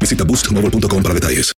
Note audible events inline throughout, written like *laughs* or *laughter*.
Visita boostmobile.com para detalles.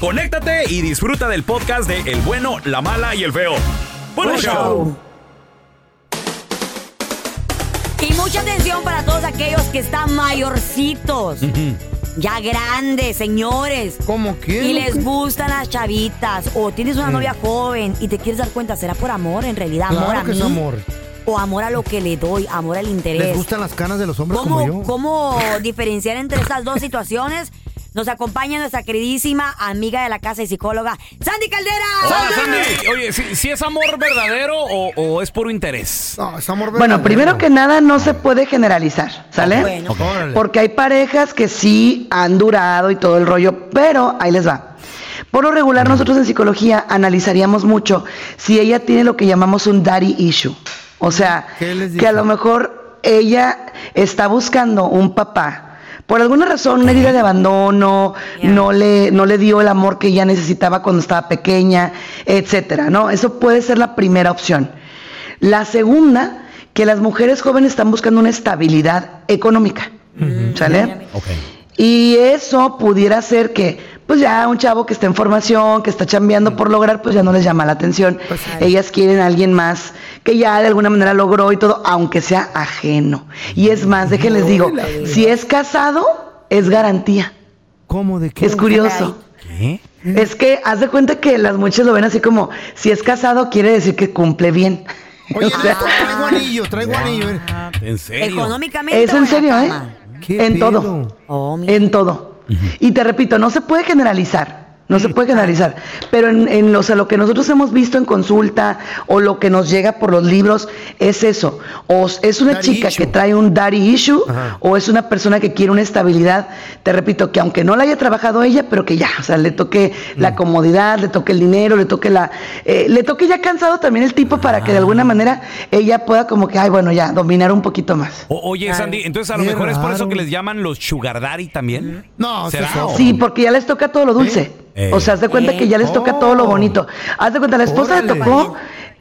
conéctate y disfruta del podcast de El bueno, la mala y el feo. ¡Buen Buen show! show. Y mucha atención para todos aquellos que están mayorcitos. Ya grandes, señores. ¿Cómo que? Y les gustan las chavitas. O tienes una novia joven y te quieres dar cuenta, ¿será por amor? En realidad, amor Claro a que mí. es amor. O amor a lo que le doy, amor al interés. Les gustan las canas de los hombres como ¿Cómo, yo. ¿Cómo diferenciar entre estas dos situaciones? Nos acompaña nuestra queridísima amiga de la casa y psicóloga, Sandy Caldera. Hola, Sandy. Oye, ¿si, si es amor verdadero o, o es puro interés? No, es amor Bueno, verdadero. primero que nada no se puede generalizar, ¿sale? Bueno. Porque hay parejas que sí han durado y todo el rollo, pero ahí les va. Por lo regular nosotros en psicología analizaríamos mucho si ella tiene lo que llamamos un daddy issue. O sea, ¿Qué les que a lo mejor ella está buscando un papá. Por alguna razón, una herida de abandono, no le, no le dio el amor que ella necesitaba cuando estaba pequeña, etcétera, ¿no? Eso puede ser la primera opción. La segunda, que las mujeres jóvenes están buscando una estabilidad económica. ¿Sale? Ok. Y eso pudiera ser que, pues ya un chavo que está en formación, que está chambeando por lograr, pues ya no les llama la atención. Ellas quieren a alguien más que ya de alguna manera logró y todo, aunque sea ajeno. Y es más, déjenles digo, si es casado, es garantía. ¿Cómo de qué? Es curioso. ¿Qué? Es que haz de cuenta que las muchas lo ven así como, si es casado, quiere decir que cumple bien. *laughs* Oye, O sea, esto traigo anillo, traigo anillo. ¿En serio? Económicamente. es en serio, ¿eh? ¿Qué En pedo? todo. Oh, mira. En todo. Y te repito, no se puede generalizar. No se puede generalizar. Pero en, en lo, o sea, lo que nosotros hemos visto en consulta o lo que nos llega por los libros es eso. O es una Daddy chica issue. que trae un daddy issue Ajá. o es una persona que quiere una estabilidad. Te repito, que aunque no la haya trabajado ella, pero que ya, o sea, le toque Mm. la comodidad, le toque el dinero, le toque la... eh, le toque ya cansado también el tipo para que de alguna Ah. manera ella pueda como que, ay, bueno, ya, dominar un poquito más. O- oye, Sandy, entonces a lo mejor es por eso que les llaman los sugar daddy también. No, ¿Será? Sí, porque ya les toca todo lo dulce. Eh. O sea, haz de cuenta Eh. que ya les toca todo lo Oh. bonito. Haz de cuenta, a la esposa le tocó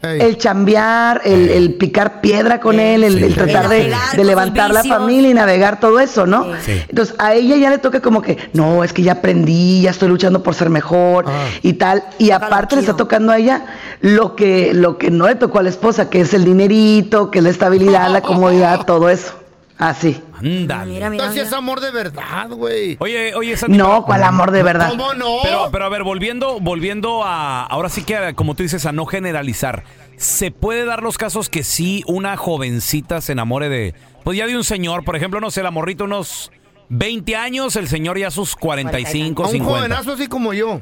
Ey. el chambear, el, el picar piedra con él, el, Sí. el tratar de, de levantar la familia y navegar todo eso, ¿no? Sí. Entonces, a ella ya le toca como que, no, es que ya aprendí, ya estoy luchando por ser mejor Ah. y tal. Y aparte le está tocando a ella lo que, lo que no le tocó a la esposa, que es el dinerito, que es la estabilidad, la comodidad, todo eso. Así. Ándale. Mira, mira, Entonces es mira. amor de verdad, güey. Oye, oye, Sandy. No, cuál amor de verdad. ¿Cómo no? Pero, pero a ver, volviendo, volviendo a. Ahora sí que, como tú dices, a no generalizar. ¿Se puede dar los casos que sí una jovencita se enamore de. Pues ya de un señor, por ejemplo, no sé, la morrita unos 20 años, el señor ya sus 45, a un 50. jovenazo así como yo.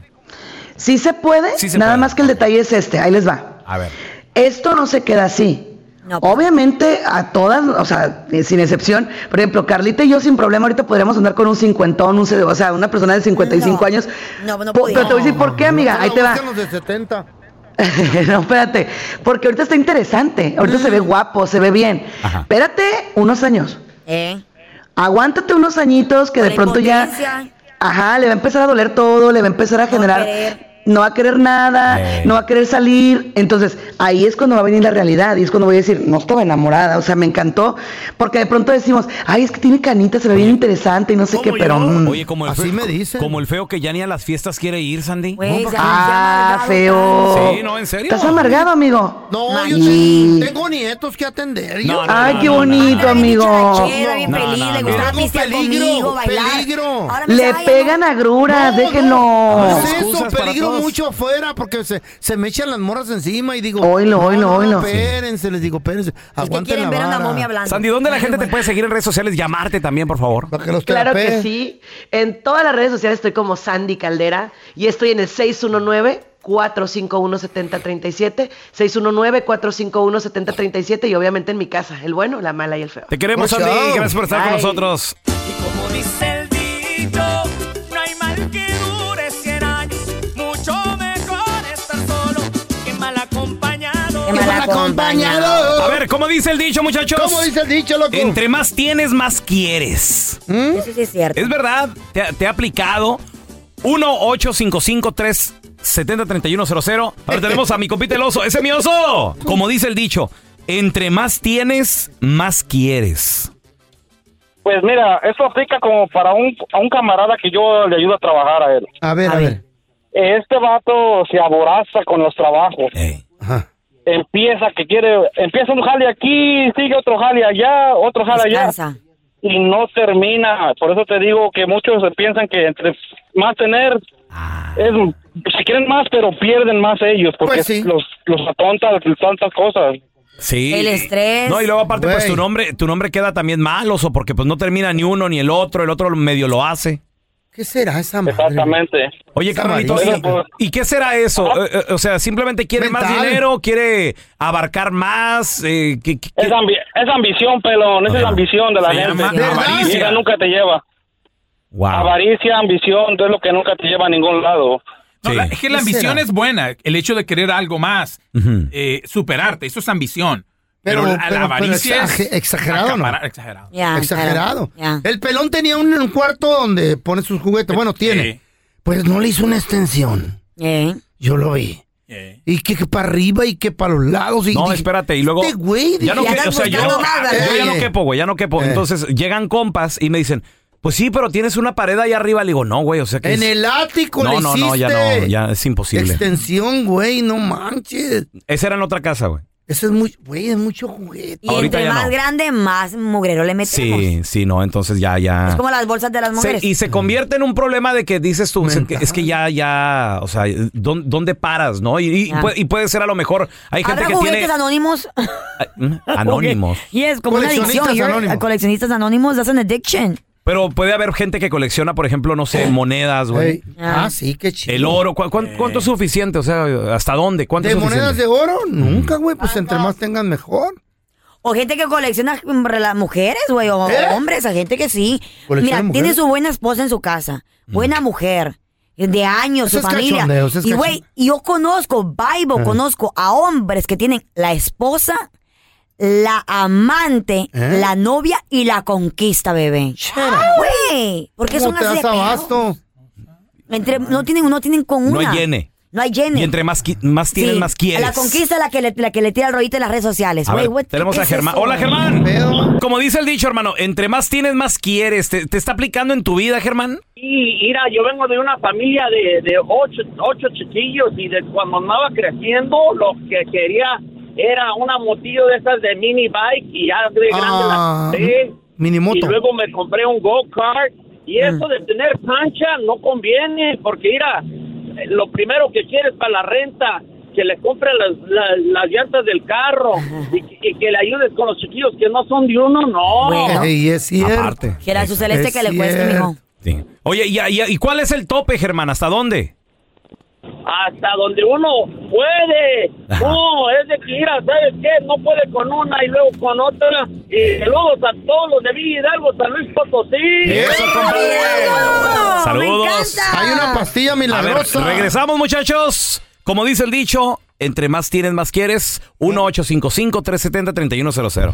Sí se puede, Sí se nada puede. más que el detalle es este, ahí les va. A ver. Esto no se queda así. No, pues. Obviamente a todas, o sea, eh, sin excepción, por ejemplo, Carlita y yo sin problema ahorita podríamos andar con un cincuentón, un, o sea, una persona de 55 No. años. No, no Po- Pero te voy a decir por qué, amiga, ahí te va. Buscan los de 70. *laughs* no, espérate, porque ahorita está interesante, ahorita se ve guapo, se ve bien. Ajá. Espérate unos años. ¿Eh? Aguántate unos añitos que de pronto ya, ajá, le va a empezar a doler todo, le va a empezar a generar, querer. No va a querer nada, no va a querer salir. Entonces, ahí es cuando va a venir la realidad y es cuando voy a decir, no estaba enamorada, o sea, me encantó, porque de pronto decimos, ay, es que tiene canitas, se ve bien interesante y no sé qué, ¿Cómo pero... yo? mm, Oye, como el, Así feo, me dicen. como el feo que ya ni a las fiestas quiere ir, Sandy. Güey, No, Ah, amargado feo. Sí, no, en serio. ¿Estás amargado, amigo? No, yo Mani. tengo, tengo nietos que atender. No, yo- no, Ay, no, qué bonito, no. amigo. Peligro, peligro. Le pegan agruras, déjenlo. No es Excusas eso, para peligro mucho afuera porque se, se me echan las morras encima y digo. Oílo, no, oílo, no, oílo. Espérense, les digo, espérense. Es que Aguanten ver a momia hablando. Sandy, ¿dónde la gente te puede seguir en redes sociales? Llamarte también, por favor. Para que los Claro que sí. En todas las redes sociales estoy como Sandy Caldera y estoy en el 619 451 7037 619 451 7037 y obviamente en mi casa, el bueno, la mala y el feo. Te queremos, Sandy. Gracias por estar con nosotros. Y como dice el Qué Qué mal mal acompañado. A ver, ¿cómo dice el dicho, muchachos? ¿Cómo dice el dicho, loco? Entre más tienes, más quieres. Eso sí es cierto. Es verdad, te, ha- te ha aplicado 1-855-370-3100. A ver, tenemos a mi compita el oso. ¡Ese es mi oso! Como dice el dicho, entre más tienes, más quieres. Pues mira, eso aplica como para un, a un camarada que yo le ayudo a trabajar a él. A ver, A a, ver. ver. Este vato se aboraza con los trabajos. Ey. Empieza que quiere, empieza un jale aquí, sigue otro jale allá, otro jale allá y no termina. Por eso te digo que muchos piensan que entre más tener es si quieren más, pero pierden más ellos porque Pues sí. los los atontan tantas cosas. Sí. El estrés. No, y luego aparte, pues tu nombre, tu nombre queda también mal, oso, porque pues no termina ni uno ni el otro, el otro medio lo hace. ¿Qué será esa madre? Exactamente. Oye, Esa Carlito, ¿y, qué será eso? Eh, eh, o sea, simplemente quiere más dinero, quiere abarcar más. eh, ¿qué- qué- Es, ambi- es ambición, pelón, esa es la ambición de la Se gente. avaricia. esa nunca te lleva. Wow. Avaricia, ambición, es lo que nunca te lleva a ningún lado. No, Sí. la- es que la ¿Qué ambición será? es buena. El hecho de querer algo más, eh, superarte, eso es ambición. Pero, Pero- la, pero- avaricia es exagerado, ¿no? exagerado. Exagerado. El pelón tenía un, un cuarto donde pone sus juguetes. Bueno, tiene. Pues no le hizo una extensión. Eh. Yo lo vi. Eh. Y que, que para arriba y que para los lados. Y No, dije, espérate, y luego. Este güey, ya no que- o sea, yo, ya no ¿verdad? quepo, güey, ya no quepo. Eh. Entonces llegan compas y me dicen, pues sí, pero tienes una pared ahí arriba. Le digo, no, güey, o sea que. En es- el ático No, le no, no, ya no, ya es imposible. Extensión, güey, no manches. Esa era en otra casa, güey. Eso es muy, güey, es mucho juguete. Y Ahorita entre ya más no. grande, más mugrero le metemos. Sí, sí, no, entonces ya, ya. Es como las bolsas de las Se- mujeres. y se convierte en un problema de que dices tú, Mental. que es que ya, ya, o sea, ¿dónde, dónde paras, no? Y, y Ya. puede, y puede ser a lo mejor, hay gente ¿Habrá que juguetes tiene... anónimos? Mm, Anónimos. *laughs* Y es como una adicción. Coleccionistas You're- anónimos. Coleccionistas anónimos, that's an addiction. Pero puede haber gente que colecciona, por ejemplo, no sé, monedas, güey. Ey, Ah, sí, qué chido. El oro, ¿cu- cuán- ¿cuánto es suficiente? O sea, ¿hasta dónde? ¿Cuánto ¿De es monedas de oro? Nunca, güey. Pues entre más tengan mejor. O gente que colecciona mm, las mujeres, güey, o ¿Eh? hombres, hay gente que sí. ¿Colecciona Mira, tiene su buena esposa en su casa, buena mujer, de años, su es familia. y güey, yo conozco, Bible, conozco a hombres que tienen la esposa, la amante, ¿Eh? la novia y la conquista, bebé. Güey, ¿por qué son ¿Cómo te así de das abasto? Entre, no tienen, no tienen con No una. hay llene. No hay llene. Y entre más, más tienes, Sí, más quieres. La conquista es la que le, la que le tira el rollito en las redes sociales. A ver, tenemos ¿qué a Germán. eso? Hola, Germán. Como dice el dicho, hermano, entre más tienes, más quieres. ¿Te, te está aplicando en tu vida, Germán? Y mira, yo vengo de una familia de, de ocho, ocho chiquillos y de cuando andaba creciendo lo que quería era una motillo de esas de mini bike y ya de grande Ah, la compré. minimoto. Y luego me compré un go-kart y eso de tener cancha no conviene porque mira, lo primero que quieres para la renta que le compre las, las, las llantas del carro y, que- y que le ayudes con los chiquillos que no son de uno, no. Bueno. Ey, es cierto. Aparte. Quiera su celeste Es que le cueste, mijo. Sí. Oye, ¿y, y, y cuál es el tope, Germán? ¿Hasta dónde? Hasta donde uno puede. Ajá. No, es de que, mira, ¿sabes qué? No puede con una y luego con otra. Y saludos a todos los de Villa Hidalgo, San Luis Potosí. Eso, compadre. ¡Me Saludos. Hay una pastilla A ver, milagrosa. regresamos, muchachos. Como dice el dicho, entre más tienes, más quieres. 1-855-370-3100.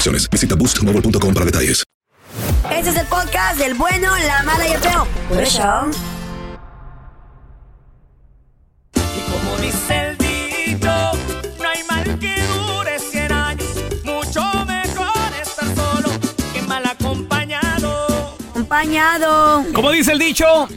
Visita boostmobile.com para detalles. Este es el podcast del bueno, la mala y el feo. Por eso. Y como dice el dicho, no hay mal que dure 100 años. Mucho mejor estar solo que mal acompañado. Acompañado. Como dice el dicho,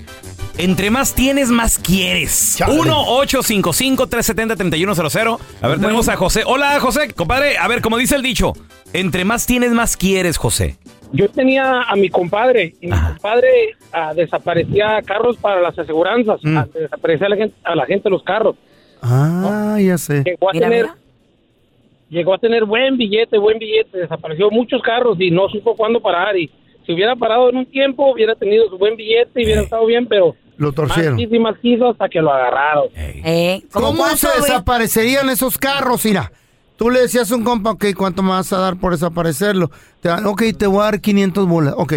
entre más tienes, más quieres. 1-855-370-3100. A ver, tenemos a José. Hola, José. Compadre, a ver, como dice el dicho, entre más tienes, más quieres, José. Yo tenía a mi compadre y mi compadre ah, desaparecía carros para las aseguranzas, Mm. ah, desaparecía a la, gente, a la gente los carros. Ah, ya sé. Llegó a tener llegó a tener buen billete, buen billete, desapareció muchos carros y no supo cuándo parar y si hubiera parado en un tiempo hubiera tenido su buen billete y hubiera estado bien, pero Lo torcieron. más quiso y más quiso hasta que lo agarraron. Eh, ¿Cómo se desaparecerían esos carros? Mira, tú le decías a un compa, ok, ¿cuánto me vas a dar por desaparecerlo? Te dan, ok, te voy a dar 500 bolas. Ok,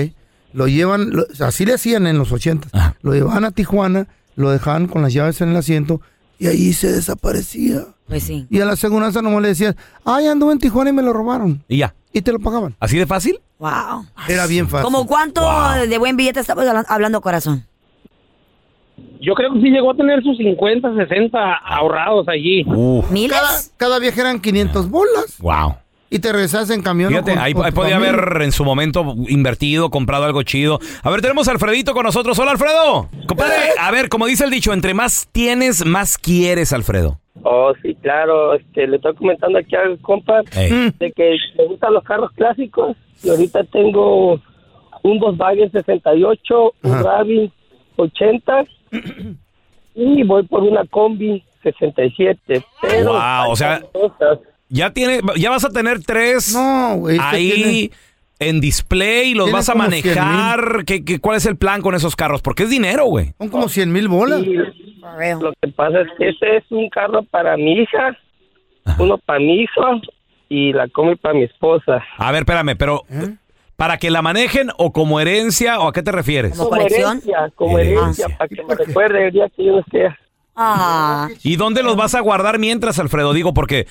lo llevan, lo- así le hacían en los 80. Lo llevaban a Tijuana, lo dejaban con las llaves en el asiento y ahí se desaparecía. Pues sí. Y a la aseguranza nomás le decías, ay, anduve en Tijuana y me lo robaron. Y ya. Y te lo pagaban. ¿Así de fácil? Wow. Era bien fácil. ¿Como cuánto de buen billete estamos habla- hablando, corazón? Yo creo que sí llegó a tener sus 50, 60 ahorrados allí. Cada, cada viaje eran 500 bolas. Wow. Y te regresas en camión. Fíjate, con- ahí, con ahí tu podía familia. haber en su momento invertido, comprado algo chido. A ver, tenemos a Alfredito con nosotros. Hola, Alfredo. Compadre, a ver, como dice el dicho, entre más tienes, más quieres, Alfredo. Oh, sí, claro. Este, le estoy comentando aquí al compa de que me gustan los carros clásicos. Y ahorita tengo un Volkswagen 68, un Ravi 80 y voy por una Combi 67. Pero Wow, o sea, ya tiene, ya vas a tener tres ahí en display, los vas a manejar. ¿Qué, qué, cuál es el plan con esos carros? Porque es dinero, güey. Son como 100 mil bolas. Sí, lo que pasa es que ese es un carro para mi hija, uno para mi hijo y la Combi para mi esposa. A ver, espérame, pero ¿Eh? ¿Para que la manejen o como herencia o a qué te refieres? Como herencia, como herencia, para que me recuerde el día que yo esté. Ah. ¿Y dónde los vas a guardar mientras, Alfredo? Digo, porque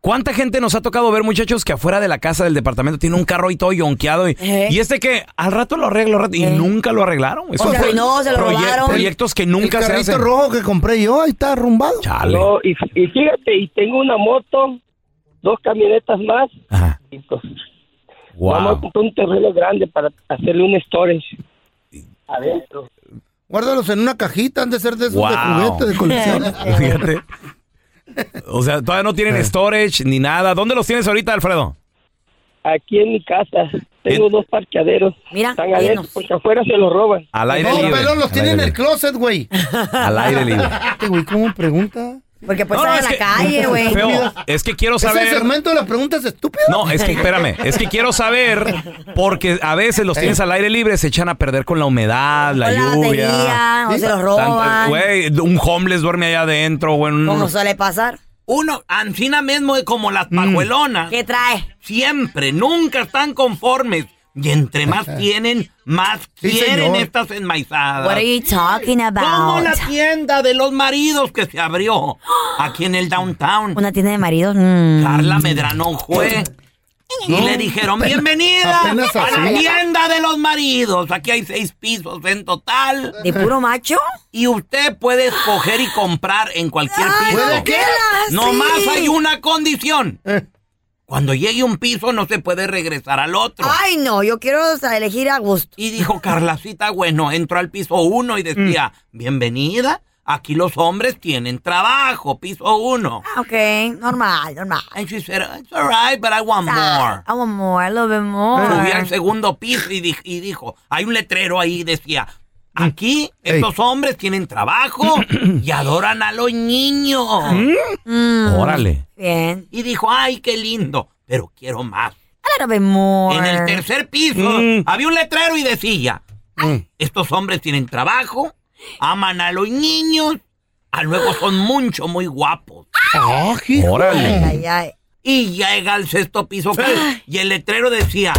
¿cuánta gente nos ha tocado ver, muchachos, que afuera de la casa del departamento tiene un carro ahí todo yonqueado y, y este que al rato lo arreglo, al rato, y nunca lo arreglaron? O se arruinó, se lo robaron. Proyectos que nunca el se carrito hacen. rojo que compré yo, ahí está arrumbado. No, y, y fíjate, y tengo una moto, dos camionetas más, y pues Wow. vamos a comprar un terreno grande para hacerle un storage adentro. Guárdalos en una cajita, han de ser de esos de juguete, de colección. *laughs* Fíjate. O sea, todavía no Eh. tienen storage ni nada. ¿Dónde los tienes ahorita, Alfredo? Aquí en mi casa tengo dos parqueaderos. Mira, Están adentro, porque afuera se los roban. Al aire no, libre. pelón, los Al tiene aire en el closet, güey. Al aire libre. Este güey, ¿cómo pregunta? Porque pues No, es la que- calle, *laughs* güey. Es que quiero ¿Es el saber. segmento de las preguntas estúpidas? No, es que espérame, es que quiero saber porque a veces los tienes al aire libre, se echan a perder con la humedad, la lluvia. batería, o se los roban. Güey, un homeless duerme allá adentro, güey. un- Como suele pasar. Uno, ancina mismo es como las pajuelonas. ¿Qué trae? Siempre, nunca están conformes. Y entre más tienen, más Sí, quieren señor. estas enmaizadas. What are you talking about? Como la tienda de los maridos que se abrió aquí en el downtown. Una tienda de maridos. mm. Carla Medrano fue. Y No, le dijeron, apenas- bienvenida apenas a la tienda de los maridos. Aquí hay seis pisos en total. ¿De puro macho? Y usted puede escoger y comprar en cualquier piso. ¿Puede qué? No más hay una condición. Cuando llegue un piso no se puede regresar al otro. Ay, no, yo quiero o sea, elegir a gusto. Y dijo Carlacita, bueno, entró al piso uno y decía, Mm. bienvenida, aquí los hombres tienen trabajo, piso uno. Ah, Ok, normal, normal. And she said, it's alright, but I want more. I want more, I love it more. Subí al segundo piso y, di- y dijo, hay un letrero ahí, decía, aquí estos hombres tienen trabajo y *clears throat* adoran a los niños. Mm, Órale. Bien. Y dijo, ay, qué lindo, pero quiero más. I love it more. En el tercer piso Mm. había un letrero y decía, estos hombres tienen trabajo, aman a los niños, a luego son mucho, muy guapos. Órale. Ay, ay. Y llega al sexto piso y el letrero decía,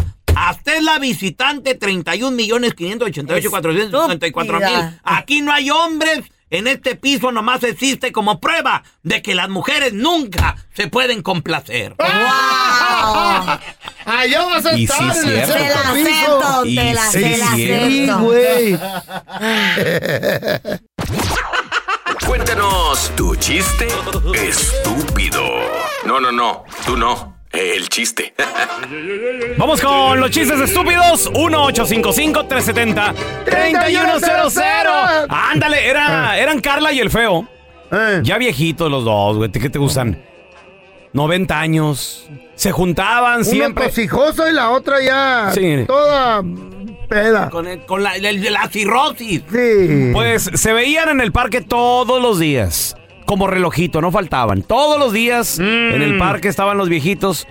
hasta es la visitante 31 millones 588 454 mil. Aquí no hay hombres. En este piso nomás existe como prueba de que las mujeres nunca se pueden complacer. Allá *laughs* vas a Y estar sí, en el cierto. Te la acepto, Y te la, sí, te la acepto. güey. *laughs* Cuéntanos tu chiste estúpido. No, no, no, tú no. El chiste. *laughs* Vamos con los chistes estúpidos. 1-855-370-3100. Ándale, era, eran Carla y el feo. Eh. Ya viejitos los dos, güey. ¿Qué te gustan? 90 años. Se juntaban Uno siempre. tosijoso y la otra ya Sí. toda peda. Con, el- con la, el- la cirrosis. Sí. Pues se veían en el parque todos los días. Como relojito, no faltaban. Todos los días en el parque estaban los viejitos.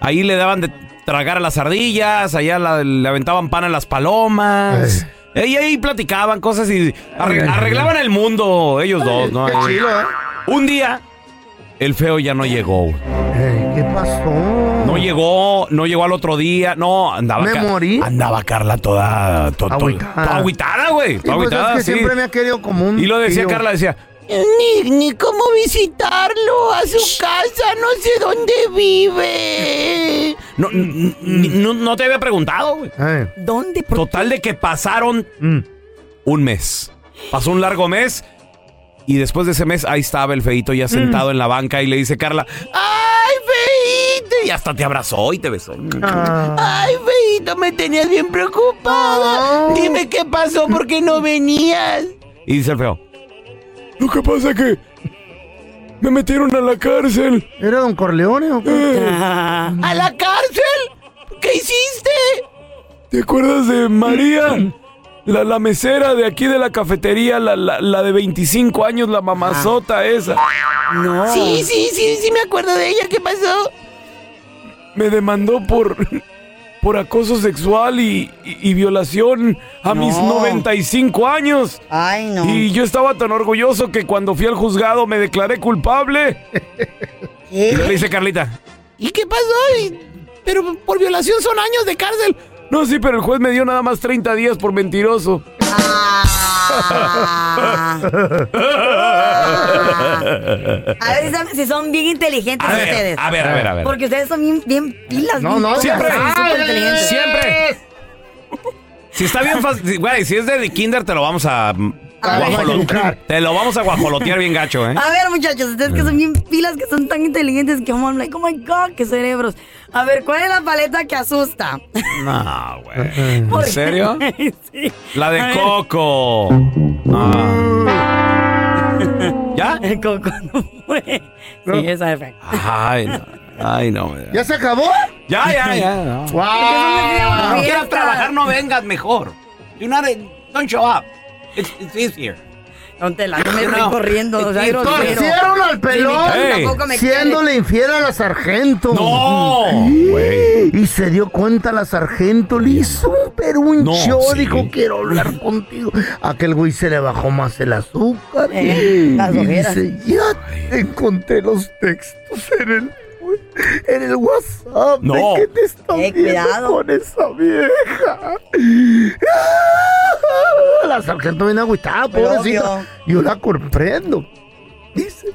Ahí le daban de tragar a las ardillas, allá la- le aventaban pan a las palomas. Y ahí platicaban cosas y arre- arreglaban el mundo ellos dos, ¿no? Qué ¿eh? Un día, el feo ya no llegó. ¿Qué pasó? No llegó, no llegó al otro día, no, andaba ¿Me morí? Andaba Carla toda, to- agüitada, güey. Pues es que sí. siempre me ha querido como un Y lo decía tío. Carla, decía, Ni, ni cómo visitarlo a su casa, no sé dónde vive. no, no, no te había preguntado, güey. Eh, ¿Dónde? ¿Por Total de que pasaron mm. un mes. Pasó un largo mes y después de ese mes ahí estaba el feito ya sentado en la banca y le dice Carla, ¡ay, feito! Y hasta te abrazó y te besó. Ah. Ay, feito, me tenías bien preocupada. Dime qué pasó, ¿por qué no venías? Y dice el feo, lo que pasa es que me metieron a la cárcel. ¿Era Don Corleone o qué? *laughs* ¿A la cárcel? ¿Qué hiciste? ¿Te acuerdas de María? *clears throat* La, la mesera de aquí de la cafetería, la, la, la de 25 años, la mamazota esa. No. Sí, sí, sí, sí me acuerdo de ella. ¿Qué pasó? Me demandó por, por acoso sexual y, y- y violación a mis No. 95 años. Ay, no. Y yo estaba tan orgulloso que cuando fui al juzgado me declaré culpable. Y *laughs* le dice Carlita, ¿Y qué pasó? Y- Pero por violación son años de cárcel. no, sí, pero el juez me dio nada más 30 días por mentiroso. Ah. A ver si son, si son bien inteligentes A ver, ustedes. a ver, a ver, a ver. Porque ustedes son bien, bien pilas. No, no, siempre. Siempre. Si está bien fácil, güey, si es de kinder te lo vamos a. guajolotear. Te lo vamos a guajolotear bien gacho, ¿eh? A ver, muchachos, ustedes que son bien pilas, que son tan inteligentes, que I'm like, oh my god, qué cerebros. A ver, ¿cuál es la paleta que asusta? No, güey. ¿Por ¿En serio? *laughs* sí. La de. Coco. Ah. *laughs* ¿Ya? El coco no fue. Sí, esa es Ay, no. Ay, no. ¿Ya se acabó? Ya, ya, ya. no. ¡Wow! No quieras trabajar, no vengas mejor. You not don't show up. It's, it's easier. Don Tela, no me No. estoy corriendo. o sea, grosero. Torcieron al pelón. Sí, mi Ey. tampoco me Siéndole infiel a la sargento. No, güey. Y se dio cuenta la sargento, le hizo un peruncho, No, sí. dijo, quiero hablar contigo. Aquel güey se le bajó más el azúcar. Eh, las y ojeras. dice, ya encontré los textos en el, en el WhatsApp. No. ¿De qué te estás Eh, viendo cuidado. con esa vieja? La sargento viene agüitada, pobrecita. Yo la comprendo. Dice,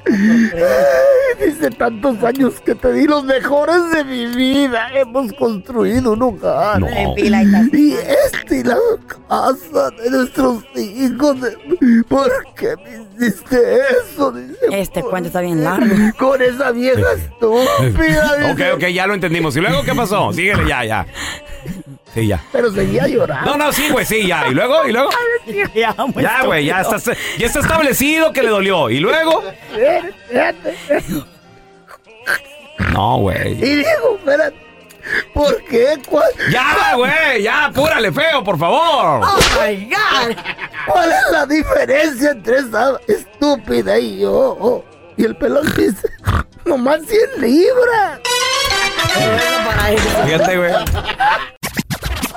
Dice tantos años que te di los mejores de mi vida. Hemos construido un hogar. No. Y este y la casa de nuestros hijos. ¿Por qué me hiciste eso? Dice, Este cuento está bien largo. con esa vieja estúpida. Ok, ok, ya lo entendimos. ¿Y luego qué pasó? Síguele, ya, ya. Sí, ya. Pero seguía llorando. No, no, sí, güey, sí, ya. ¿Y luego? ¿Y luego? *laughs* Ya, güey, ya está, ya está establecido que le dolió. ¿Y luego? No, güey. Y digo, espérate, ¿por qué? ¿Cuál, Ya, güey, ya, apúrale, feo, por favor. Oh my God. ¿Cuál es la diferencia entre esa estúpida y yo? Y el pelón dice, nomás 100 libras. Fíjate, güey.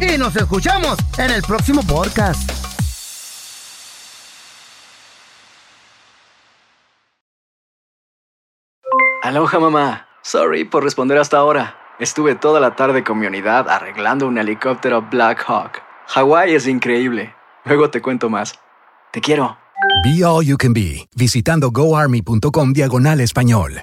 Y nos escuchamos en el próximo podcast. Aloha mamá. Sorry por responder hasta ahora. Estuve toda la tarde con mi unidad arreglando un helicóptero Black Hawk. Hawái es increíble. Luego te cuento más. Te quiero. Be All You Can Be, visitando goarmy.com diagonal español.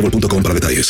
boostmobile.com para detalles.